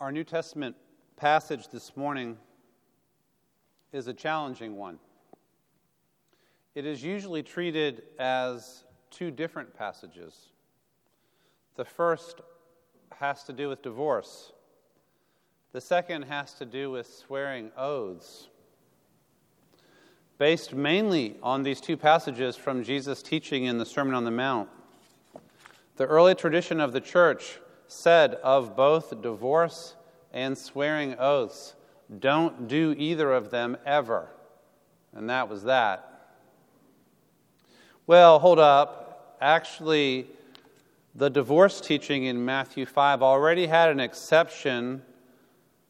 Our New Testament passage this morning is a challenging one. It is usually treated as two different passages. The first has to do with divorce, the second has to do with swearing oaths. Based mainly on these two passages from Jesus' teaching in the Sermon on the Mount, the early tradition of the church said of both divorce and swearing oaths, don't do either of them ever. And that was that. Well, hold up. Actually, the divorce teaching in Matthew 5 already had an exception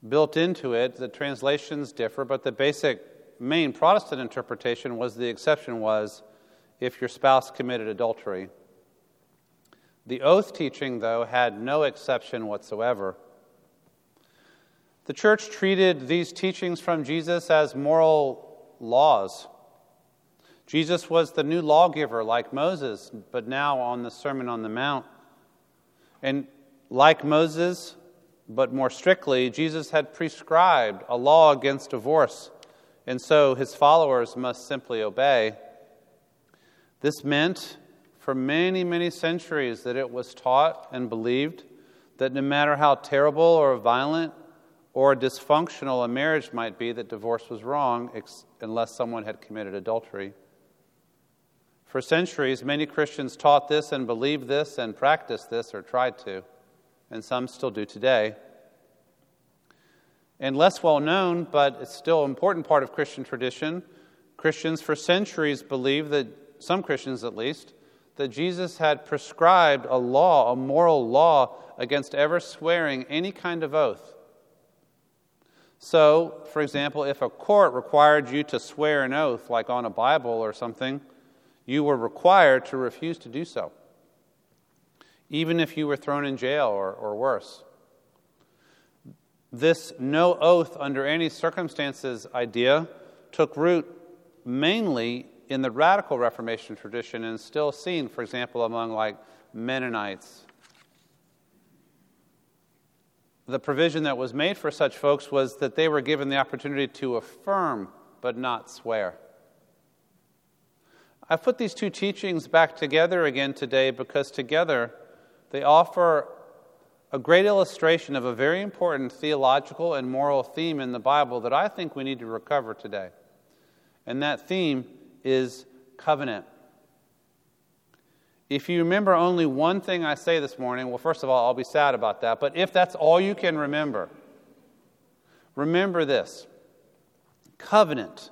built into it. The translations differ, but the basic main Protestant interpretation was the exception was if your spouse committed adultery. The oath teaching, though, had no exception whatsoever. The church treated these teachings from Jesus as moral laws. Jesus was the new lawgiver, like Moses, but now on the Sermon on the Mount. And like Moses, but more strictly, Jesus had prescribed a law against divorce, and so his followers must simply obey. This meant for many, many centuries that it was taught and believed that no matter how terrible or violent or dysfunctional a marriage might be, that divorce was wrong ex- unless someone had committed adultery. For centuries, many Christians taught this and believed this and practiced this or tried to, and some still do today. And less well known, but it's still an important part of Christian tradition, Christians for centuries believed that, some Christians at least, that Jesus had prescribed a law, a moral law, against ever swearing any kind of oath. So, for example, if a court required you to swear an oath, like on a Bible or something, you were required to refuse to do so, even if you were thrown in jail or, or worse. This no oath under any circumstances idea took root mainly in the radical Reformation tradition and still seen, for example, among like Mennonites. The provision that was made for such folks was that they were given the opportunity to affirm but not swear. I've put these two teachings back together again today because together they offer a great illustration of a very important theological and moral theme in the Bible that I think we need to recover today. And that theme is covenant. If you remember only one thing I say this morning, well, first of all, I'll be sad about that. But if that's all you can remember, remember this covenant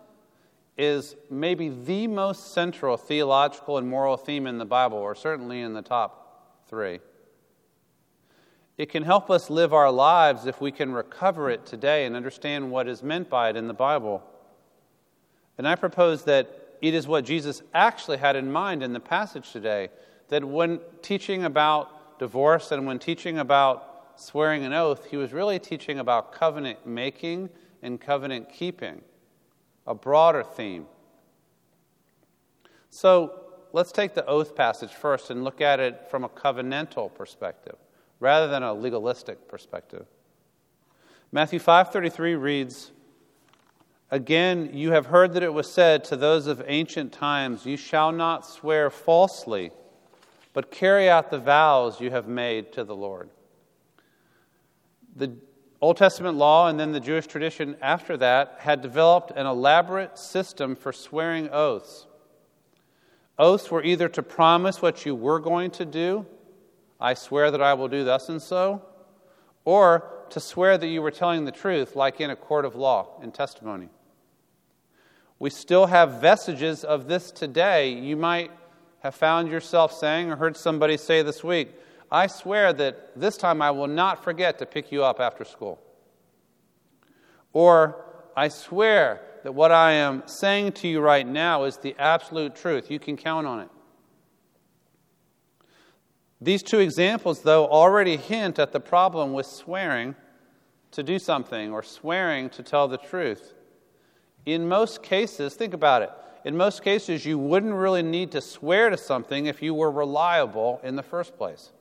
is maybe the most central theological and moral theme in the Bible, or certainly in the top three. It can help us live our lives if we can recover it today and understand what is meant by it in the Bible. And I propose that it is what Jesus actually had in mind in the passage today. That when teaching about divorce and when teaching about swearing an oath, he was really teaching about covenant making and covenant keeping, a broader theme. So let's take the oath passage first and look at it from a covenantal perspective rather than a legalistic perspective. Matthew 5:33 reads, Again, you have heard that it was said to those of ancient times, You shall not swear falsely, but carry out the vows you have made to the Lord. The Old Testament law and then the Jewish tradition after that had developed an elaborate system for swearing oaths. Oaths were either to promise what you were going to do, I swear that I will do thus and so, or to swear that you were telling the truth, like in a court of law in testimony. We still have vestiges of this today. You might have found yourself saying, or heard somebody say this week, I swear that this time I will not forget to pick you up after school. Or, I swear that what I am saying to you right now is the absolute truth. You can count on it. These two examples, though, already hint at the problem with swearing to do something or swearing to tell the truth. In most cases, think about it. In most cases, you wouldn't really need to swear to something if you were reliable in the first place.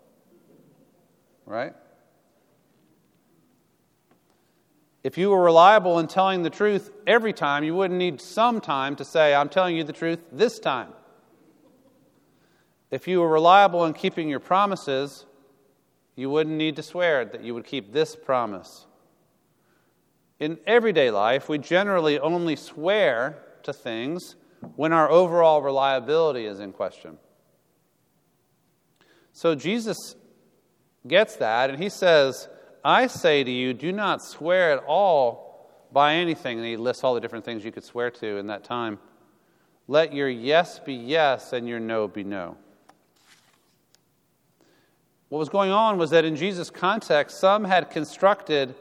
Right? If you were reliable in telling the truth every time, you wouldn't need some time to say, I'm telling you the truth this time. If you were reliable in keeping your promises, you wouldn't need to swear that you would keep this promise. In everyday life, we generally only swear to things when our overall reliability is in question. So Jesus gets that, and he says, I say to you, do not swear at all by anything. And he lists all the different things you could swear to in that time. Let your yes be yes and your no be no. What was going on was that in Jesus' context, some had constructed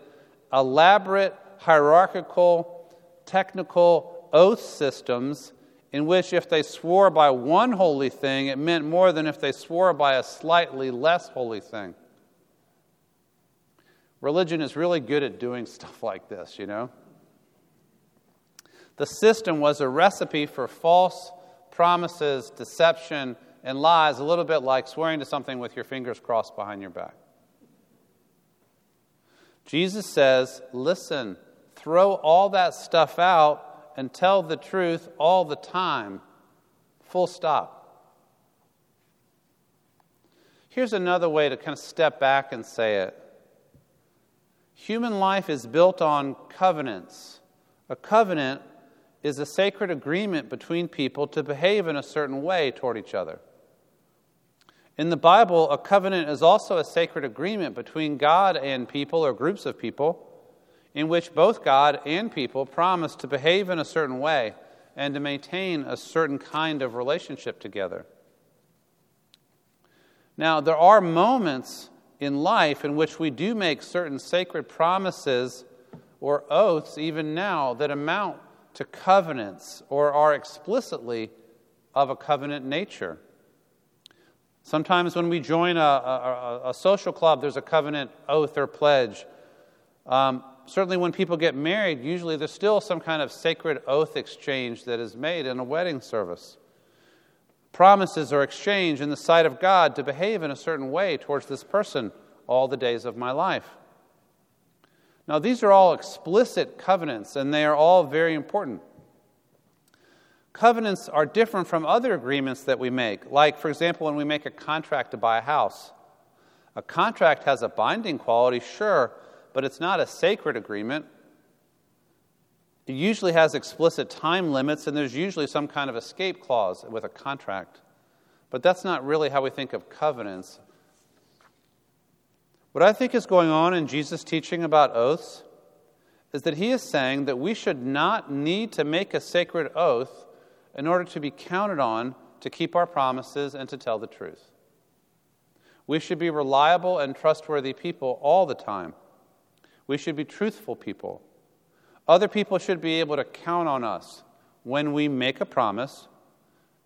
elaborate, hierarchical, technical oath systems in which, if they swore by one holy thing, it meant more than if they swore by a slightly less holy thing. Religion is really good at doing stuff like this, you know? The system was a recipe for false promises, deception, and lies, a little bit like swearing to something with your fingers crossed behind your back. Jesus says, listen, throw all that stuff out and tell the truth all the time. Full stop. Here's another way to kind of step back and say it Human life is built on covenants. A covenant is a sacred agreement between people to behave in a certain way toward each other. In the Bible, a covenant is also a sacred agreement between God and people or groups of people in which both God and people promise to behave in a certain way and to maintain a certain kind of relationship together. Now, there are moments in life in which we do make certain sacred promises or oaths, even now, that amount to covenants or are explicitly of a covenant nature. Sometimes when we join a, a, a social club, there's a covenant oath or pledge. Um, certainly, when people get married, usually there's still some kind of sacred oath exchange that is made in a wedding service. Promises are exchanged in the sight of God to behave in a certain way towards this person all the days of my life. Now, these are all explicit covenants, and they are all very important. Covenants are different from other agreements that we make, like, for example, when we make a contract to buy a house. A contract has a binding quality, sure, but it's not a sacred agreement. It usually has explicit time limits, and there's usually some kind of escape clause with a contract. But that's not really how we think of covenants. What I think is going on in Jesus' teaching about oaths is that he is saying that we should not need to make a sacred oath in order to be counted on to keep our promises and to tell the truth. We should be reliable and trustworthy people all the time. We should be truthful people. Other people should be able to count on us when we make a promise,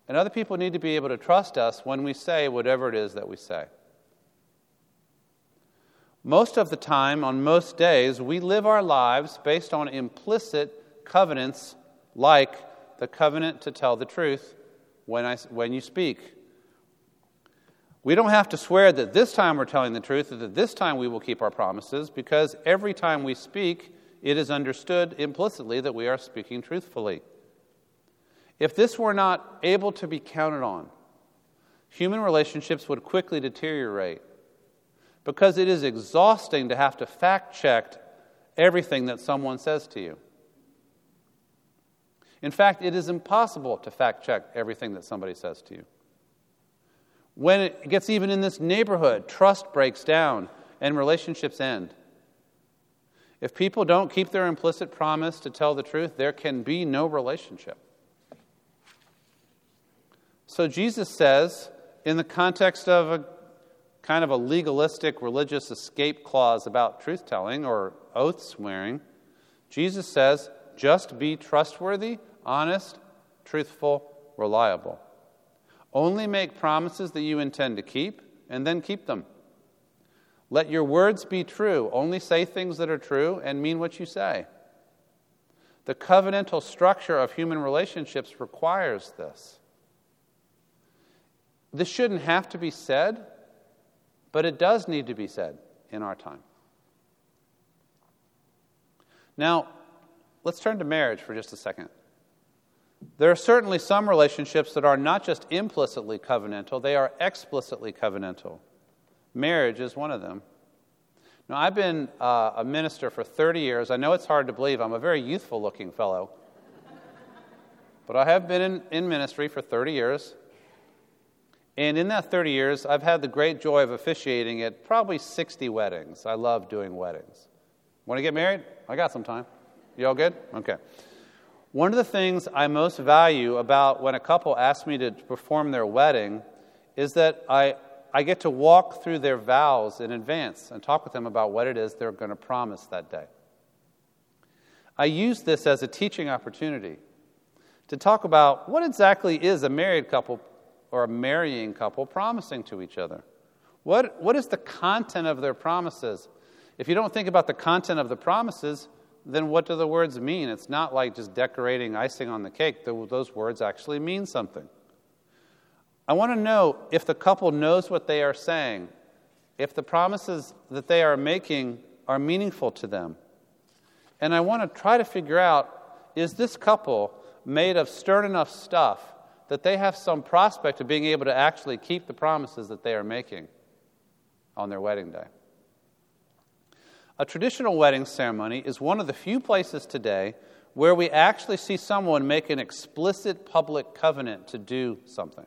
and other people need to be able to trust us when we say whatever it is that we say. Most of the time, on most days, we live our lives based on implicit covenants like the covenant to tell the truth when, I, when you speak. We don't have to swear that this time we're telling the truth, that this time we will keep our promises, because every time we speak, it is understood implicitly that we are speaking truthfully. If this were not able to be counted on, human relationships would quickly deteriorate because it is exhausting to have to fact check everything that someone says to you. In fact, it is impossible to fact check everything that somebody says to you. When it gets even in this neighborhood, trust breaks down and relationships end. If people don't keep their implicit promise to tell the truth, there can be no relationship. So Jesus says, in the context of a kind of a legalistic religious escape clause about truth telling or oath swearing, Jesus says, just be trustworthy, honest, truthful, reliable. Only make promises that you intend to keep, and then keep them. Let your words be true. Only say things that are true and mean what you say. The covenantal structure of human relationships requires this. This shouldn't have to be said, but it does need to be said in our time. Now, let's turn to marriage for just a second. There are certainly some relationships that are not just implicitly covenantal, they are explicitly covenantal. Marriage is one of them. Now, I've been uh, a minister for 30 years. I know it's hard to believe. I'm a very youthful looking fellow. but I have been in, in ministry for 30 years. And in that 30 years, I've had the great joy of officiating at probably 60 weddings. I love doing weddings. Want to get married? I got some time. You all good? Okay. One of the things I most value about when a couple asks me to perform their wedding is that I, I get to walk through their vows in advance and talk with them about what it is they're going to promise that day. I use this as a teaching opportunity to talk about what exactly is a married couple or a marrying couple promising to each other. What, what is the content of their promises? If you don't think about the content of the promises, then what do the words mean? It's not like just decorating icing on the cake. Those words actually mean something. I want to know if the couple knows what they are saying, if the promises that they are making are meaningful to them. And I want to try to figure out is this couple made of stern enough stuff that they have some prospect of being able to actually keep the promises that they are making on their wedding day? A traditional wedding ceremony is one of the few places today where we actually see someone make an explicit public covenant to do something.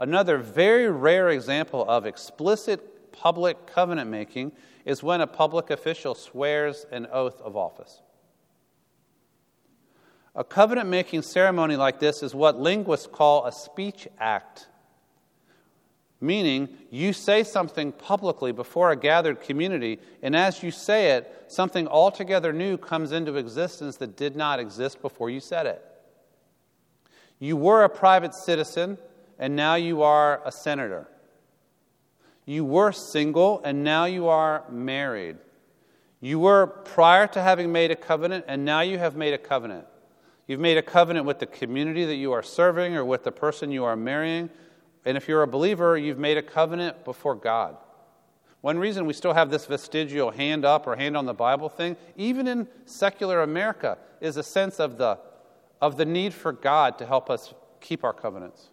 Another very rare example of explicit public covenant making is when a public official swears an oath of office. A covenant making ceremony like this is what linguists call a speech act meaning you say something publicly before a gathered community, and as you say it, something altogether new comes into existence that did not exist before you said it. You were a private citizen, and now you are a senator. You were single, and now you are married. You were prior to having made a covenant, and now you have made a covenant. You've made a covenant with the community that you are serving or with the person you are marrying and if you're a believer, you've made a covenant before God. One reason we still have this vestigial hand up or hand on the Bible thing, even in secular America, is a sense of the, of the need for God to help us keep our covenants.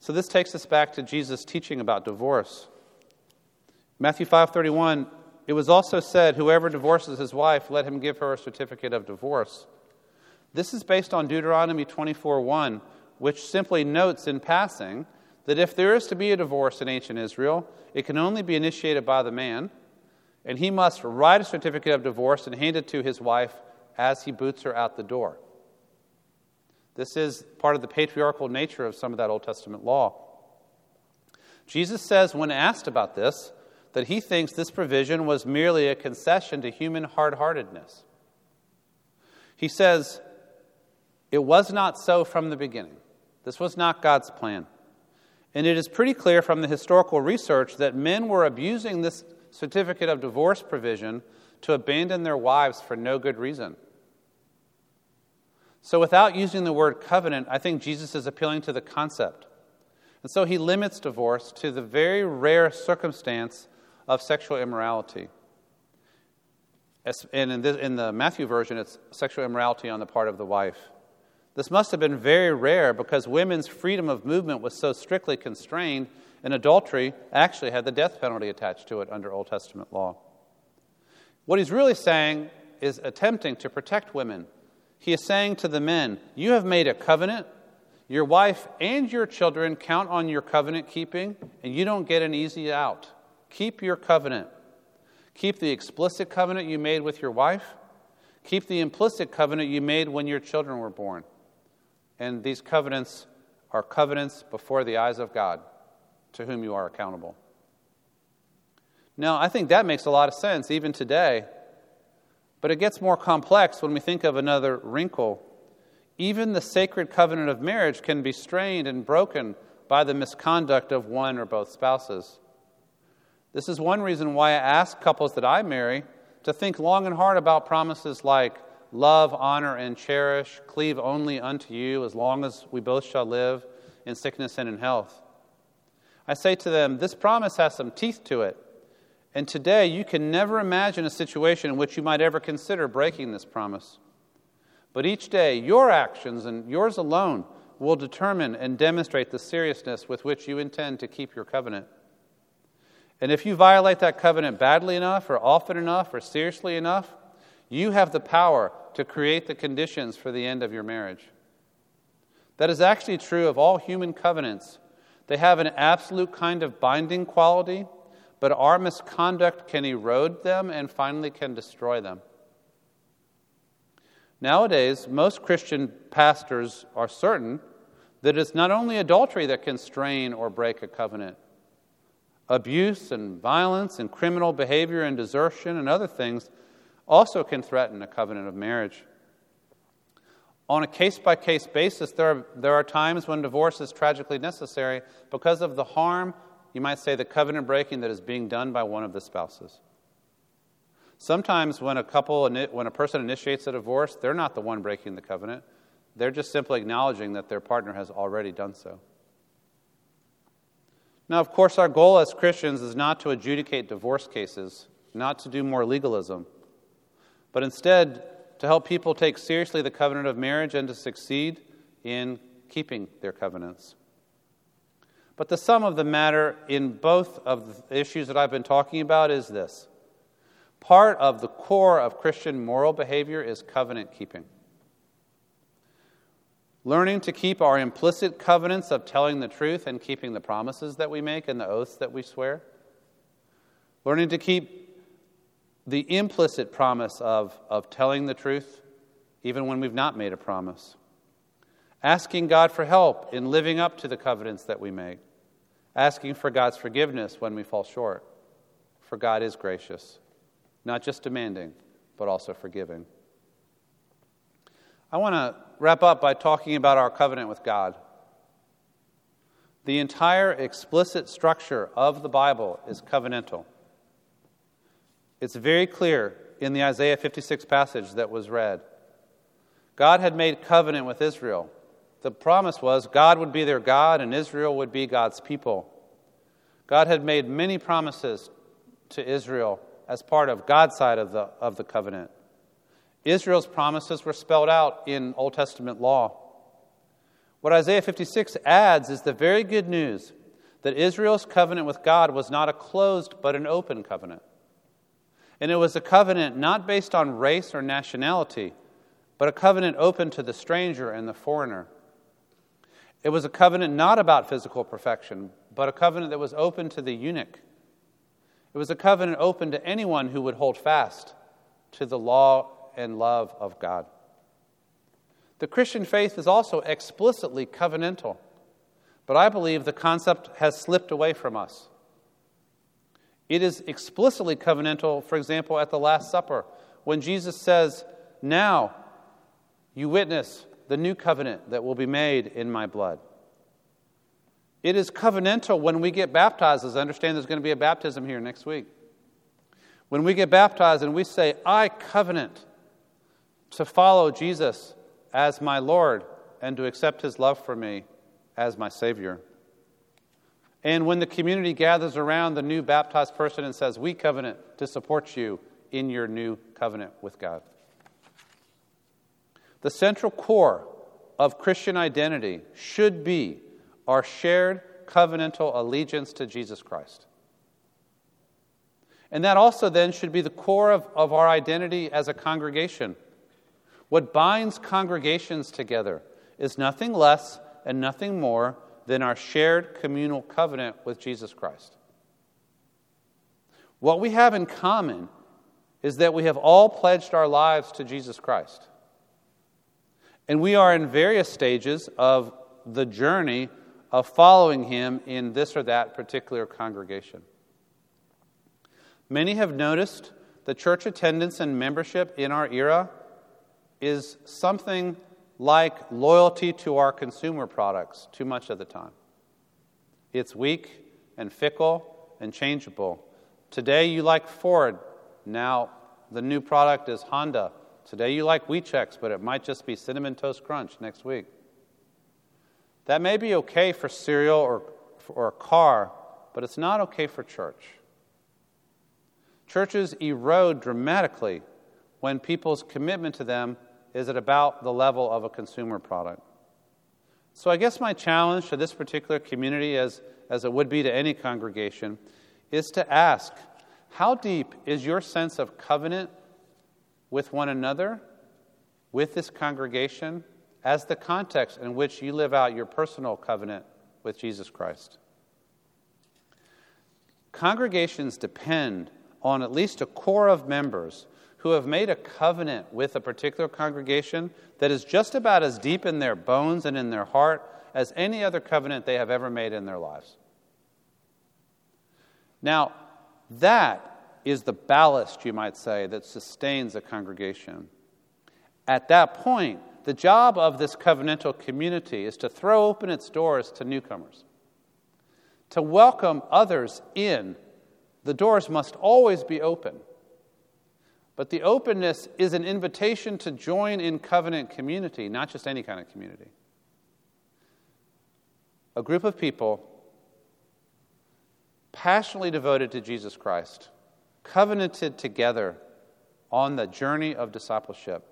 So this takes us back to Jesus' teaching about divorce. Matthew 5:31, it was also said, whoever divorces his wife, let him give her a certificate of divorce. This is based on Deuteronomy 24:1 which simply notes in passing that if there is to be a divorce in ancient Israel, it can only be initiated by the man, and he must write a certificate of divorce and hand it to his wife as he boots her out the door. This is part of the patriarchal nature of some of that Old Testament law. Jesus says, when asked about this, that he thinks this provision was merely a concession to human hard heartedness. He says, It was not so from the beginning. This was not God's plan. And it is pretty clear from the historical research that men were abusing this certificate of divorce provision to abandon their wives for no good reason. So, without using the word covenant, I think Jesus is appealing to the concept. And so he limits divorce to the very rare circumstance of sexual immorality. And in, the Matthew version, it's sexual immorality on the part of the wife. This must have been very rare because women's freedom of movement was so strictly constrained, and adultery actually had the death penalty attached to it under Old Testament law. What he's really saying is attempting to protect women. He is saying to the men, You have made a covenant. Your wife and your children count on your covenant keeping, and you don't get an easy out. Keep your covenant. Keep the explicit covenant you made with your wife. Keep the implicit covenant you made when your children were born. And these covenants are covenants before the eyes of God, to whom you are accountable. Now, I think that makes a lot of sense even today, but it gets more complex when we think of another wrinkle. Even the sacred covenant of marriage can be strained and broken by the misconduct of one or both spouses. This is one reason why I ask couples that I marry to think long and hard about promises like love, honor, and cherish, cleave only unto you as long as we both shall live in sickness and in health. I say to them, this promise has some teeth to it, And today, you can never imagine a situation in which you might ever consider breaking this promise. But each day, your actions and yours alone will determine and demonstrate the seriousness with which you intend to keep your covenant. And if you violate that covenant badly enough, or often enough, or seriously enough, you have the power to create the conditions for the end of your marriage. That is actually true of all human covenants. They have an absolute kind of binding quality, but our misconduct can erode them and finally can destroy them. Nowadays, most Christian pastors are certain that it's not only adultery that can strain or break a covenant. Abuse and violence and criminal behavior and desertion and other things also can threaten a covenant of marriage. On a case by case basis, there are, there are times when divorce is tragically necessary because of the harm, you might say, the covenant breaking that is being done by one of the spouses. Sometimes when a couple, when a person initiates a divorce, they're not the one breaking the covenant. They're just simply acknowledging that their partner has already done so. Now, of course, our goal as Christians is not to adjudicate divorce cases, not to do more legalism, but instead to help people take seriously the covenant of marriage and to succeed in keeping their covenants. But the sum of the matter in both of the issues that I've been talking about is this part of the core of Christian moral behavior is covenant keeping. Learning to keep our implicit covenants of telling the truth and keeping the promises that we make and the oaths that we swear. Learning to keep the implicit promise of, of telling the truth, even when we've not made a promise. Asking God for help in living up to the covenants that we make. Asking for God's forgiveness when we fall short. For God is gracious, not just demanding, but also forgiving. I want to wrap up by talking about our covenant with God. The entire explicit structure of the Bible is covenantal. It's very clear in the Isaiah 56 passage that was read. God had made covenant with Israel. The promise was God would be their God and Israel would be God's people. God had made many promises to Israel as part of God's side of the, of the covenant. Israel's promises were spelled out in Old Testament law. What Isaiah 56 adds is the very good news that Israel's covenant with God was not a closed but an open covenant. And it was a covenant not based on race or nationality, but a covenant open to the stranger and the foreigner. It was a covenant not about physical perfection, but a covenant that was open to the eunuch. It was a covenant open to anyone who would hold fast to the law and love of God. The Christian faith is also explicitly covenantal, but I believe the concept has slipped away from us. It is explicitly covenantal, for example, at the Last Supper, when Jesus says, Now you witness the new covenant that will be made in my blood. It is covenantal when we get baptized, as I understand there's going to be a baptism here next week. When we get baptized and we say, I covenant to follow Jesus as my Lord and to accept his love for me as my Savior. And when the community gathers around the new baptized person and says, We covenant to support you in your new covenant with God. The central core of Christian identity should be our shared covenantal allegiance to Jesus Christ. And that also then should be the core of, of our identity as a congregation. What binds congregations together is nothing less and nothing more than our shared communal covenant with Jesus Christ. What we have in common is that we have all pledged our lives to Jesus Christ. And we are in various stages of the journey of following him in this or that particular congregation. Many have noticed the church attendance and membership in our era is something like loyalty to our consumer products too much of the time. It's weak and fickle and changeable. Today you like Ford, now the new product is Honda. Today you like Chex, but it might just be Cinnamon Toast Crunch next week. That may be okay for cereal or, or a car, but it's not okay for church. Churches erode dramatically when people's commitment to them is at about the level of a consumer product. So, I guess my challenge to this particular community, as, as it would be to any congregation, is to ask how deep is your sense of covenant with one another, with this congregation, as the context in which you live out your personal covenant with Jesus Christ? Congregations depend on at least a core of members who have made a covenant with a particular congregation that is just about as deep in their bones and in their heart as any other covenant they have ever made in their lives. Now, that is the ballast, you might say, that sustains a congregation. At that point, the job of this covenantal community is to throw open its doors to newcomers, to welcome others in. The doors must always be open. But the openness is an invitation to join in covenant community, not just any kind of community. A group of people passionately devoted to Jesus Christ, covenanted together on the journey of discipleship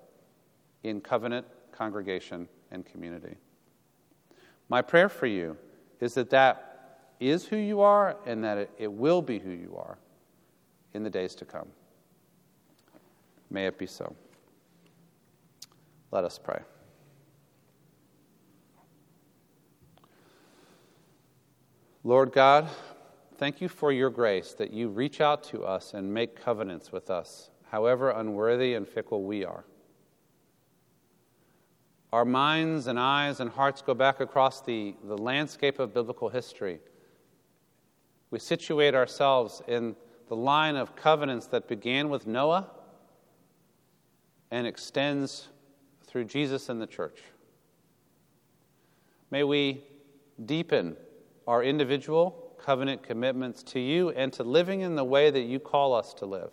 in covenant, congregation, and community. My prayer for you is that that is who you are and that it, will be who you are in the days to come. May it be so. Let us pray. Lord God, thank you for your grace that you reach out to us and make covenants with us, however unworthy and fickle we are. Our minds and eyes and hearts go back across the, the landscape of biblical history. We situate ourselves in the line of covenants that began with Noah and extends through Jesus and the church. May we deepen our individual covenant commitments to you and to living in the way that you call us to live.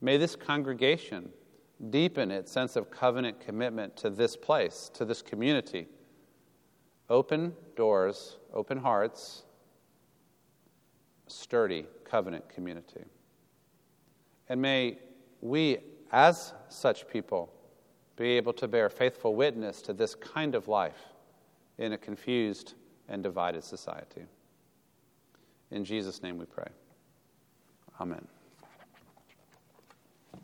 May this congregation deepen its sense of covenant commitment to this place, to this community. Open doors, open hearts, sturdy covenant community. And may we as such people, be able to bear faithful witness to this kind of life in a confused and divided society. In Jesus' name we pray. Amen.